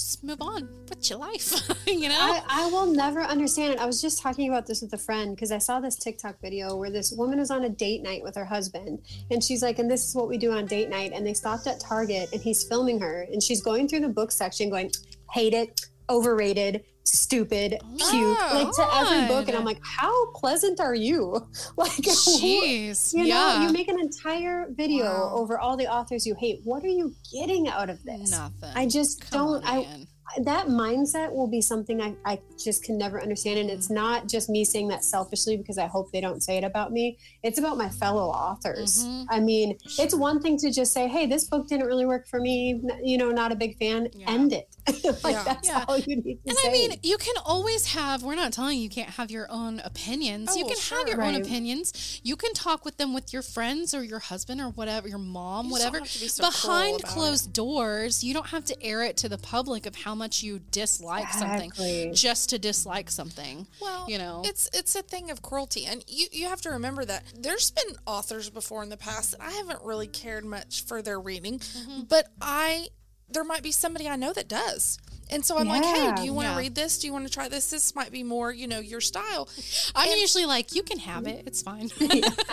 Just move on with your life, you know? I, I will never understand it. I was just talking about this with a friend because I saw this TikTok video where this woman was on a date night with her husband. And she's like, and this is what we do on date night. And they stopped at Target and he's filming her. And she's going through the book section going, hate it, overrated, stupid, cute, Oh, like to every book. And I'm like, how pleasant are you? Like, Jeez. you know, yeah. you make an entire video Wow. over all the authors you hate. What are you getting out of this? Nothing. I just Come don't. on, I that mindset will be something I, I just can never understand. And it's not just me saying that selfishly because I hope they don't say it about me. It's about my fellow authors. Mhm. I mean, it's one thing to just say, hey, this book didn't really work for me. You know, not a big fan. Yeah. End it. like, Yeah. that's Yeah. all you need to And say. I mean, you can always have, we're not telling you you can't have your own opinions. Oh, you well, can have sure. your own opinions. You can talk with them with your friends or your husband or whatever, your mom, You whatever. don't have to be so cruel Behind about closed doors, you don't have to air it to the public of how much you dislike something just to dislike something. Well, you know. it's it's a thing of cruelty, and you you have to remember that there's been authors before in the past that I haven't really cared much for their reading, Mm-hmm. but I there might be somebody I know that does. And so I'm like, hey, do you want to Yeah. read this? Do you want to try this? This might be more, you know, your style. I'm and- usually like, you can have it. It's fine.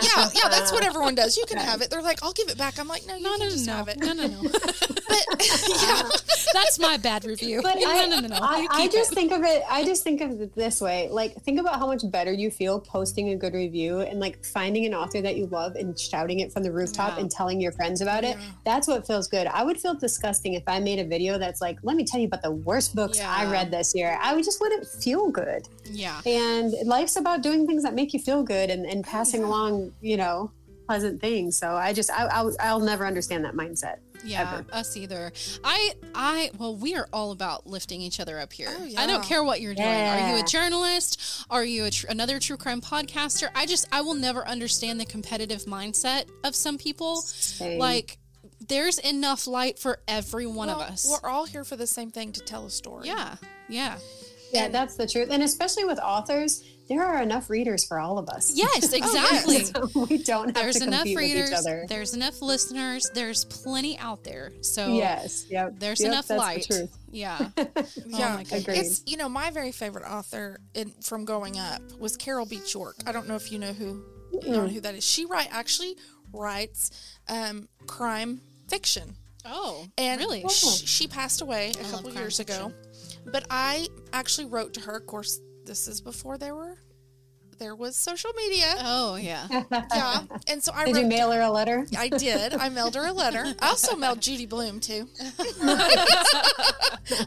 Yeah, yeah, that's what everyone does. You can have it. They're like, I'll give it back. I'm like, no, you no, can no, just no, have it. no, no, no. But yeah, That's my bad review. But no, I, no, no, no. I, I just it. think of it. I just think of it this way. Like, think about how much better you feel posting a good review and like finding an author that you love and shouting it from the rooftop Yeah. and telling your friends about it. That's what feels good. I would feel disgusting if I made a video that's like, "Let me tell you about the worst books I read this year." I just wouldn't feel good. yeah. And life's about doing things that make you feel good and, and passing along, you know, pleasant things. So I just, I, I'll, I'll never understand that mindset. Yeah, ever. us either. I, I, well, we are all about lifting each other up here. Oh, I don't care what you're doing. Are you a journalist? Are you a tr- another true crime podcaster? I just, I will never understand the competitive mindset of some people. Same. Like, there's enough light for every one of us. We're all here for the same thing to tell a story. Yeah, yeah. Yeah, And- that's the truth. And especially with authors, there are enough readers for all of us. Yes, exactly. So we don't have There's to enough compete with readers. each other. There's enough listeners. There's plenty out there. So Yes. Yep. there's Yep, enough that's the light. truth. Yeah. Yeah, my. Agreed. it's you know my very favorite author in, from growing up was Carol Beach York. I don't know if you know who you know who that is. She write actually writes um, crime fiction, Oh, and really? sh- she passed away a couple years ago. But I actually wrote to her. Of course, this is before there were there was social media. Oh, yeah. yeah, and so I Did wrote. you mail her a letter? I did. I mailed her a letter. I also mailed Judy Blume too.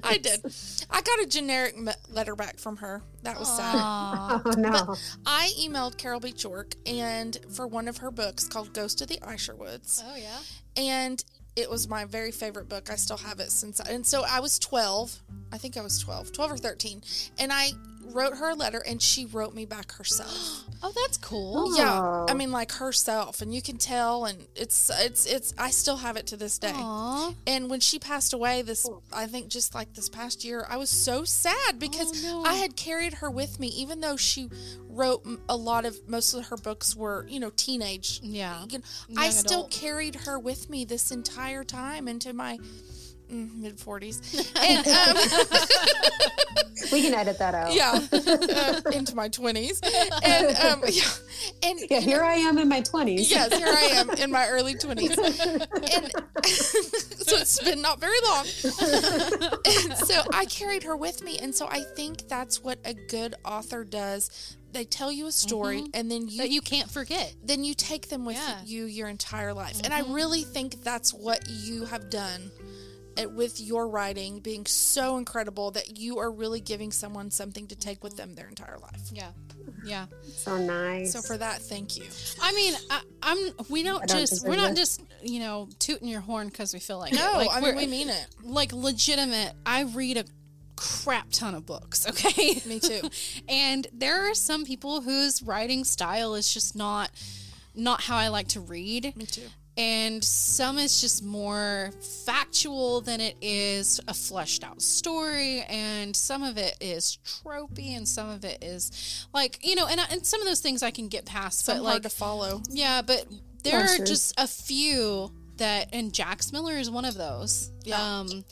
I did. I got a generic me- letter back from her. That was sad. Oh no. I emailed Carol Beach York and for one of her books called Ghost of the Isherwoods. Oh, yeah. And it was my very favorite book. I still have it since and so I was 12. I think I was 12, 12 or 13. And I wrote her a letter and she wrote me back herself. Oh, that's cool. Yeah, Oh. I mean like herself, and you can tell, and it's it's it's. I still have it to this day. Aw. And when she passed away, this I think just like this past year, I was so sad oh, because Oh, no. I had carried her with me, even though she wrote a lot of most of her books were you know teenage. Yeah. You know, I Young still adult. carried her with me this entire time into my mid forties, and um, We can edit that out. yeah, uh, into my twenties, and um, yeah, and Yeah, you here I am in my 20s. yes, here I am in my early 20s. And so it's been not very long. And so I carried her with me. And so I think that's what a good author does. They tell you a story and then you, That you can't forget. then you take them with Yeah. you your entire life. And I really think that's what you have done with your writing being so incredible that you are really giving someone something to take with them their entire life. Yeah. Yeah. So nice. So for that, thank you. I mean, I, I'm. We don't, don't just. We're not this. just. You know, tooting your horn because we feel like. No, it. Like, I mean we mean it. like legitimate. I read a crap ton of books. Okay. Me too. and there are some people whose writing style is just not not how I like to read. Me too. And some is just more factual than it is a fleshed out story, and some of it is tropey, and some of it is like you know, and I, and some of those things I can get past, Some but hard like to follow. yeah, but there Yeah, are just a few that, and Jax Miller is one of those. Yeah. Um,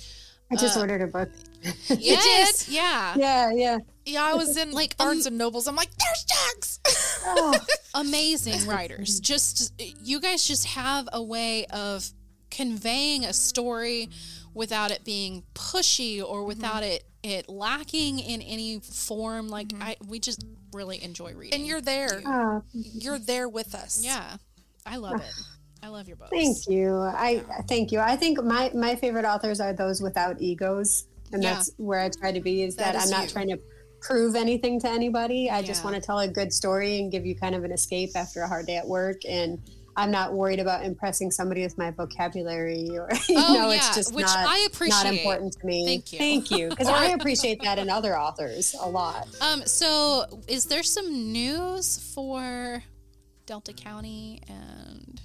I just uh, ordered a book. yes, yeah, Yeah, yeah. Yeah, I was in Like, like Barnes um, and Nobles. I'm like, there's Jax. Oh, amazing writers. Just you guys just have a way of conveying a story without it being pushy or mm-hmm. without it it lacking in any form. Like mm-hmm. I, we just really enjoy reading. and you're there. oh, You're there with us. yeah, I love it. I love your books. thank you. I thank you. I think my my favorite authors are those without egos, and Yeah. that's where I try to be. Is That that, is I'm not you. trying to prove anything to anybody. I just want to tell a good story and give you kind of an escape after a hard day at work and. I'm not worried about impressing somebody with my vocabulary or you Oh, know, yeah, it's just which not, I not important to me. Thank you. Thank you. Because I appreciate that in other authors a lot. Um, so is there some news for Delta County and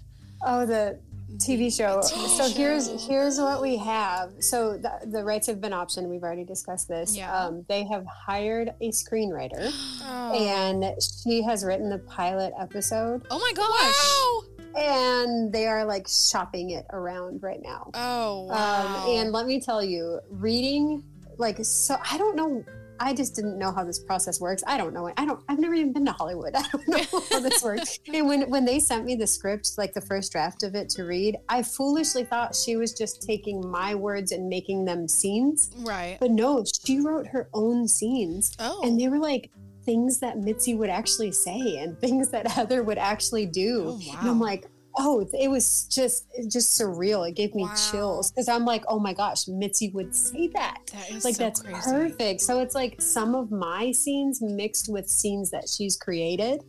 Oh, the TV show. TV so here's here's what we have. So the, the rights have been optioned. We've already discussed this. Yeah. Um, they have hired a screenwriter, Oh. and she has written the pilot episode, Oh my gosh. wow. and they are like shopping it around right now. Oh wow. Um, and let me tell you, reading like so, I don't know. I just didn't know how this process works. I don't know. I don't. I've never even been to Hollywood. I don't know how this works. And when when they sent me the script, like the first draft of it to read, I foolishly thought she was just taking my words and making them scenes. Right. But no, she wrote her own scenes, oh. and they were like things that Mitzi would actually say and things that Heather would actually do. Oh, wow. And I'm like, oh, it was just just surreal. It gave me Wow. chills because I'm like, oh my gosh, Mitzi would say that. That is Like so that's crazy. perfect. So it's like some of my scenes mixed with scenes that she's created.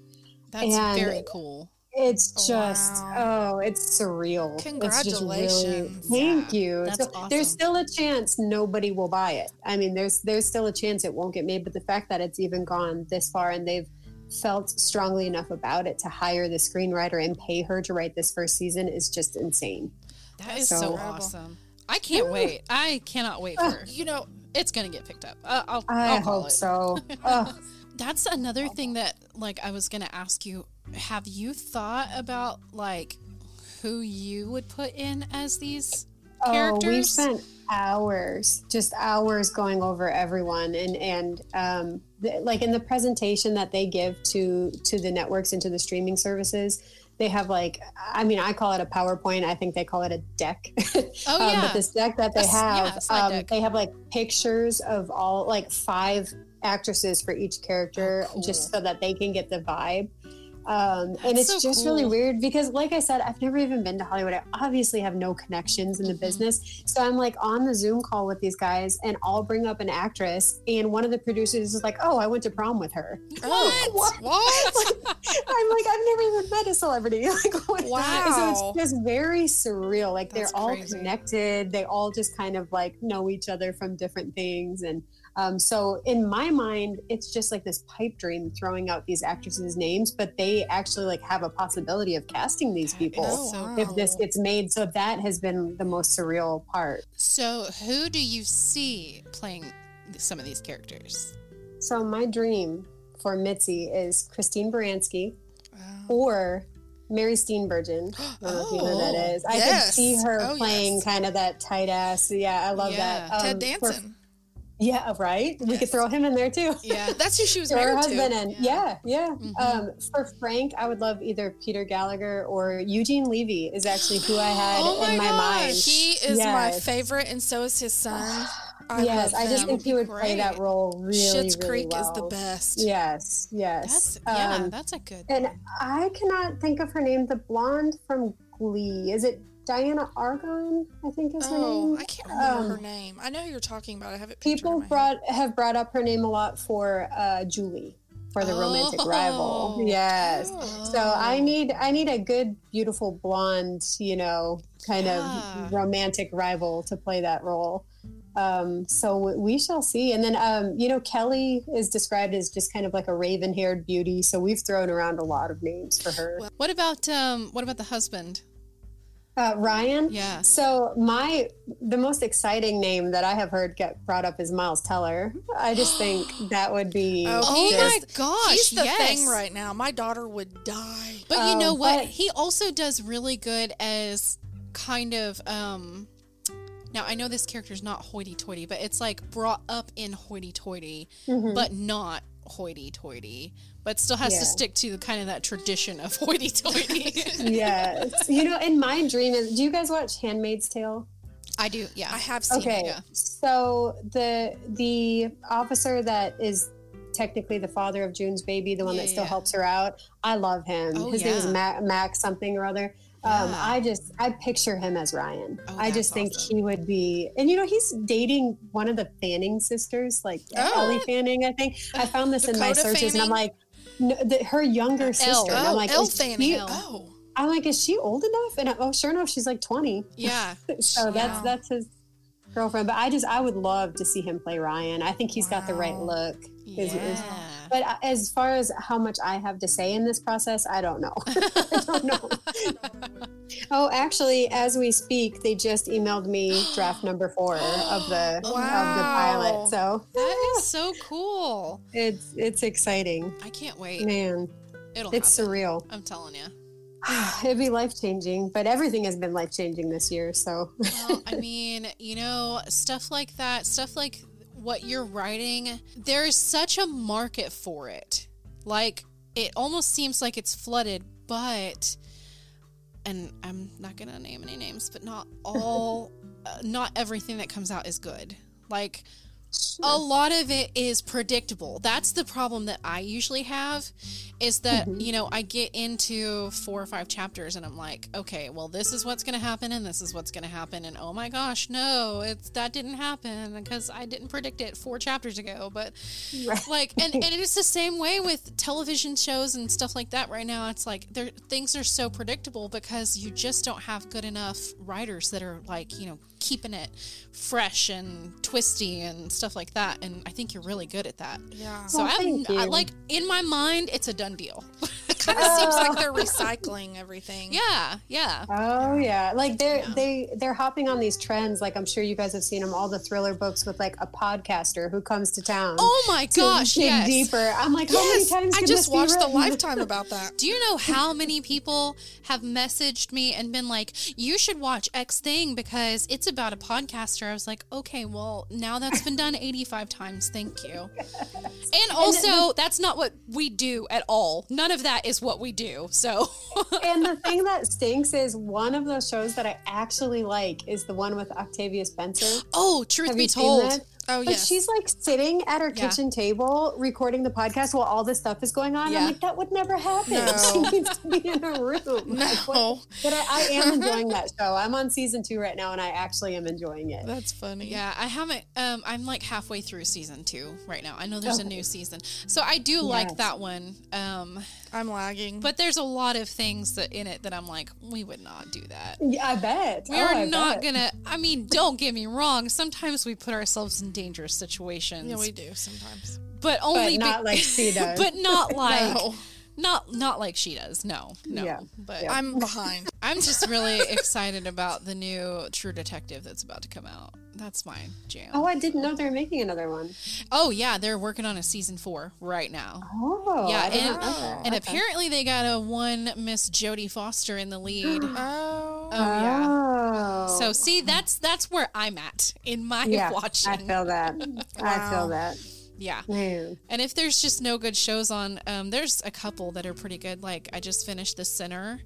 That's And- very cool. It's Oh, just wow. oh, it's surreal. It's really- Congratulations. thank you. That's So There's still a chance nobody will buy it. I mean, there's there's still a chance it won't get made, but the fact that it's even gone this far and they've felt strongly enough about it to hire the screenwriter and pay her to write this first season is just insane. That is so- so, awesome. I can't wait. I cannot wait for You know, it's gonna get picked up. Uh, I'll, I I'll hope it. so. Ugh. That's another thing that like I was gonna ask you. Have you thought about like who you would put in as these Oh, we've characters? spent hours, just hours going over everyone, and and um, the, like in the presentation that they give to to the networks and to the streaming services, they have like, I mean, I call it a PowerPoint. I think they call it a deck. Oh, Um, yeah. but this deck that they s- yeah, have, um, they have like pictures of all like five actresses for each character, Oh, cool. just so that they can get the vibe. Um, and it's so just really weird because, like I said, I've never even been to Hollywood. I obviously have no connections in the Mhm. business. So I'm like on the Zoom call with these guys, and I'll bring up an actress, and one of the producers is like, "Oh, I went to prom with her." what? What? What? I'm like, I've never even met a celebrity. Like, what? Wow. So it's just very surreal. Like That's they're all crazy. connected. They all just kind of like know each other from different things, and Um, so in my mind, it's just like this pipe dream throwing out these actresses' names, but they actually like have a possibility of casting these people so if this gets made. So that has been the most surreal part. So, who do you see playing some of these characters? So my dream for Mitzi is Christine Baranski or Mary Steenburgen. I don't know if you know who that Oh. I yes. could see her Oh, playing yes. kind of that tight ass. Yeah, I love Yeah. that. Ted Um, for- Danson. Yeah, right. We could throw him in there too. Yeah. That's who she was Throw her husband to. in. Yeah, yeah. Mhm. Um, for Frank, I would love either Peter Gallagher or Eugene Levy. Is actually who I had Oh in my my mind. gosh. He is my favorite, and so is his son. I yes, I just think he would play that role really, Schitt's really Creek well. is the best. Yes, yes. That's yeah, Um, that's a good. And I cannot think of her name. The blonde from Glee. Is it Diana Argon? I think is her Oh, name. I can't name. I know who you're talking about. I have it. People my head. brought have brought up her name a lot for uh, Julie for the romantic Oh. rival. Yes. Oh. So I need I need a good, beautiful blonde, you know, kind Yeah. of romantic rival to play that role. Um, so we shall see. And then, um, you know, Kelly is described as just kind of like a raven-haired beauty. So we've thrown around a lot of names for her. What about um? What about the husband? Uh, Ryan. Yeah. So my the most exciting name that I have heard get brought up is Miles Teller. I just think that would be. Oh, Oh my gosh! He's the yes. thing right now. My daughter would die. But you know Um, what? but- he also does really good as kind of um now I know this character's not hoity toity, but it's like brought up in hoity toity, Mhm. but not hoity toity, but still has Yeah. to stick to the kind of that tradition of hoity toity. yes. You know, and my dream is. Do you guys watch *Handmaid's Tale*? I do, yeah. I have seen Okay. it. yeah. So the the officer that is technically the father of June's baby, the one Yeah, that still yeah. helps her out, I love him. Oh, His name is yeah. Mac, Mac something or other. Um, I just I picture him as Ryan. Oh, I just think awesome. he would be, and you know, he's dating one of the Fanning sisters, like Oh. Ellie Fanning. I think I found this in my Dakota searches, and I'm like, no, the, her younger Elle. sister. And Oh, I'm like, Elle is she- Elle. Oh, I'm like, is she old enough? And I, oh, sure enough, she's like 20. Yeah. So Wow. that's that's his girlfriend. But I just I would love to see him play Ryan. I think he's got the right look. Is- is- Yeah. But uh, as far as how much I have to say in this process, I don't know. I don't know. oh, actually, as we speak, they just emailed me draft number four of the of the pilot. So That is so cool. it's it's exciting, I can't wait. man. It'll It's happen. surreal. I'm telling you. It'd be life changing, but everything has been life changing this year. So Well, I mean, you know, stuff like that, stuff like what you're writing, there is such a market for it. Like, it almost seems like it's flooded, but, and I'm not going to name any names, but not all, uh, not everything that comes out is good. Like, a lot of it is predictable. That's the problem that I usually have is that, mm-hmm. you know, I get into four or five chapters and I'm like, okay, well, this is what's going to happen and this is what's going to happen. And oh my gosh, no, it's that didn't happen because I didn't predict it four chapters ago. But Right. like, and, and it's the same way with television shows and stuff like that right now. It's like there things are so predictable because you just don't have good enough writers that are like, you know, keeping it fresh and twisty and stuff like that. And I think you're really good at that. yeah. So Well, I'm I, like in my mind, it's a done deal. It kind of seems like they're recycling everything. yeah, yeah. Oh yeah, like they're they they're hopping on these trends. Like I'm sure you guys have seen them, all the thriller books with like a podcaster who comes to town. Oh my to gosh, dig yes. deeper. I'm like, how Yes, many times? I can just this be watched the? Lifetime about that. Do you know how many people have messaged me and been like, "You should watch X thing because it's about a podcaster"? I was like, "Okay, well, now that's been done 85 times. Thank you." And also, that's not what we do at all. None of that is what we do. So, and the thing that stinks is one of those shows that I actually like is the one with Octavia Spencer. oh, truth Have be told? Oh But yes. she's like sitting at her Yeah. kitchen table recording the podcast while all this stuff is going on. Yeah. I'm like, that would never happen. No. She needs to be in a room. Like, what- But I, I am enjoying that show. I'm on season two right now, and I actually am enjoying it. that's funny. Yeah, I haven't. Um, I'm like halfway through season two right now. I know there's a new season, so I do like that one. Um, I'm lagging. But there's a lot of things that in it that I'm like, we would not do that. Yeah, I bet. We Oh, are I not bet. gonna. I mean, don't get me wrong. Sometimes we put ourselves in dangerous situations. yeah, we do sometimes. but only But not be- like she does. but not like No. Not not like she does. No, no. Yeah. But Yeah. I'm behind. I'm just really excited about the new True Detective that's about to come out. That's my jam. Oh, I didn't know they were making another one. Oh yeah, they're working on a season four right now. Oh, yeah, and, not know that. and Okay. apparently they got a one Miss Jodie Foster in the lead. Oh. Oh yeah. Oh. So see, that's that's where I'm at in my yeah, watching. I feel that. I feel that. Yeah. Man. And if there's just no good shows on, um, there's a couple that are pretty good. Like I just finished The Sinner.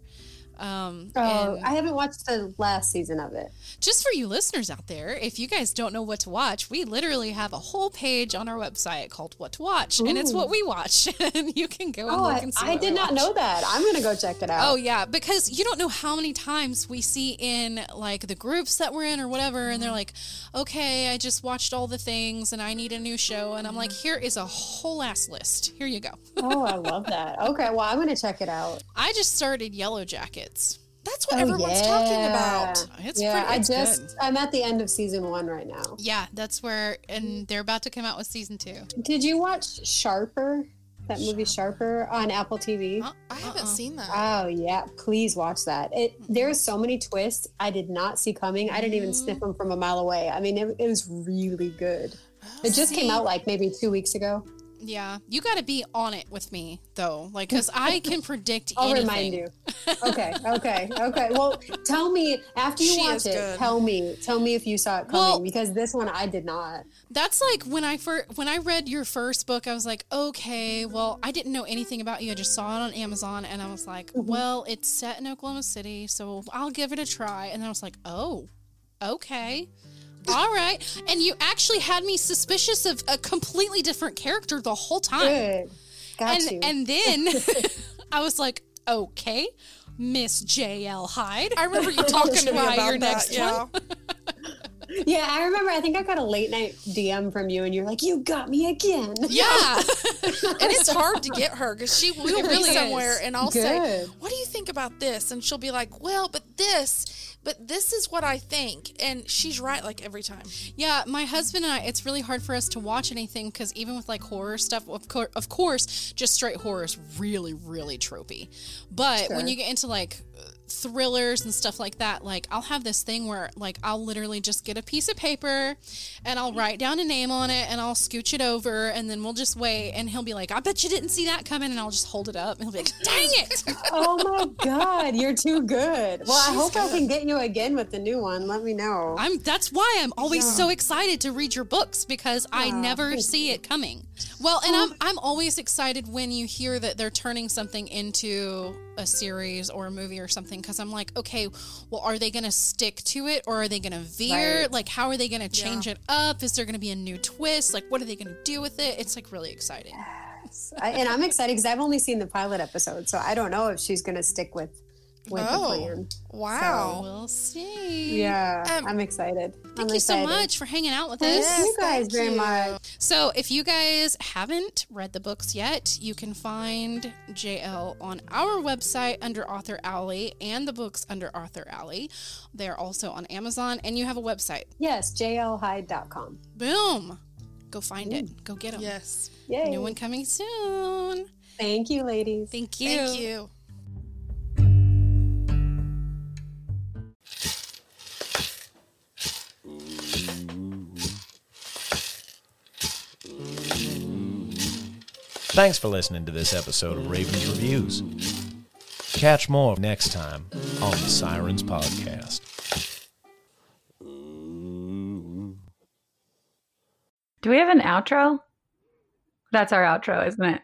Um, Oh, and I haven't watched the last season of it. just for you listeners out there, if you guys don't know what to watch, we literally have a whole page on our website called "What to Watch," and it's what we watch. and you can go and Oh, look I, and see. I we did not watch. know that. I'm gonna go check it out. Oh yeah, because you don't know how many times we see in like the groups that we're in or whatever, and they're like, "Okay, I just watched all the things, and I need a new show," and I'm like, "Here is a whole ass list. Here you go." oh, I love that. Okay, well, I'm gonna check it out. I just started Yellow Jackets. That's what everyone's talking about. It's yeah, pretty- it's I just good. I'm at the end of season one right now. Yeah, that's where, and they're about to come out with season two. Did you watch Sharper? That movie Sharper on Apple TV. Uh, I haven't uh-uh. seen that. Oh yeah, please watch that. It there's so many twists I did not see coming. I didn't even Mm. sniff them from a mile away. I mean, it, it was really good. It just came out like maybe two weeks ago. Yeah, you got to be on it with me though, like because I can predict. I'll anything. remind you. Okay, okay, okay. Well, tell me after you She watch it. good. Tell me, tell me if you saw it coming Well- because this one I did not. That's like when I first when I read your first book, I was like, okay, well, I didn't know anything about you. I just saw it on Amazon, and I was like, Mm-hmm. well, it's set in Oklahoma City, so I'll give it a try. And then I was like, oh, okay. All right. And you actually had me suspicious of a completely different character the whole time. Good, got and you. and then I was like, okay, Miss JL Hyde. I remember you talking to me about your that. next yeah. yeah, I remember. I think I got a late night DM from you, and you're like, "You got me again." Yeah. and it's hard to get her because she will It be really somewhere is. and I'll say, "What do you think about this?" And she'll be like, "Well, but this, but this is what I think," and she's right like every time. Yeah, my husband and I, it's really hard for us to watch anything because even with like horror stuff, of, of course, just straight horror is really, really tropey. But when you get into like thrillers and stuff like that, like I'll have this thing where like I'll literally just get a piece of paper and I'll write down a name on it and I'll scooch it over and then we'll just wait and he'll be like, I bet you didn't see that coming and I'll just hold it up and he'll be like, dang it. Oh my god, you're too good. Well, I She's hope I can get you again with the new one. Let me know. I'm that's why I'm always so excited to read your books because I never see it coming. Well, and I'm oh. I'm always excited when you hear that they're turning something into a series or a movie or something because I'm like, okay, well, are they going to stick to it or are they going to veer? Right. Like, how are they going to change it up? Is there going to be a new twist? Like, what are they going to do with it? It's like really exciting. I, and I'm excited because I've only seen the pilot episode, so I don't know if she's going to stick with with Oh. the plan. Wow. We'll see. Yeah, Um, I'm excited. Thank I'm you so much for hanging out with Thank us. you guys thank very you. much. So, if you guys haven't read the books yet, you can find JL on our website under Author Alley and the books under Author Alley. They're also on Amazon, and you have a website. Yes, jlhyde.com. Boom! Go find it. Go get them. Yes. Yay. New one coming soon. Thank you, ladies. Thank you. Thank you. Thanks for listening to this episode of Ravens Reviews. Catch more next time on the Sirens Podcast. Do we have an outro? That's our outro, isn't it?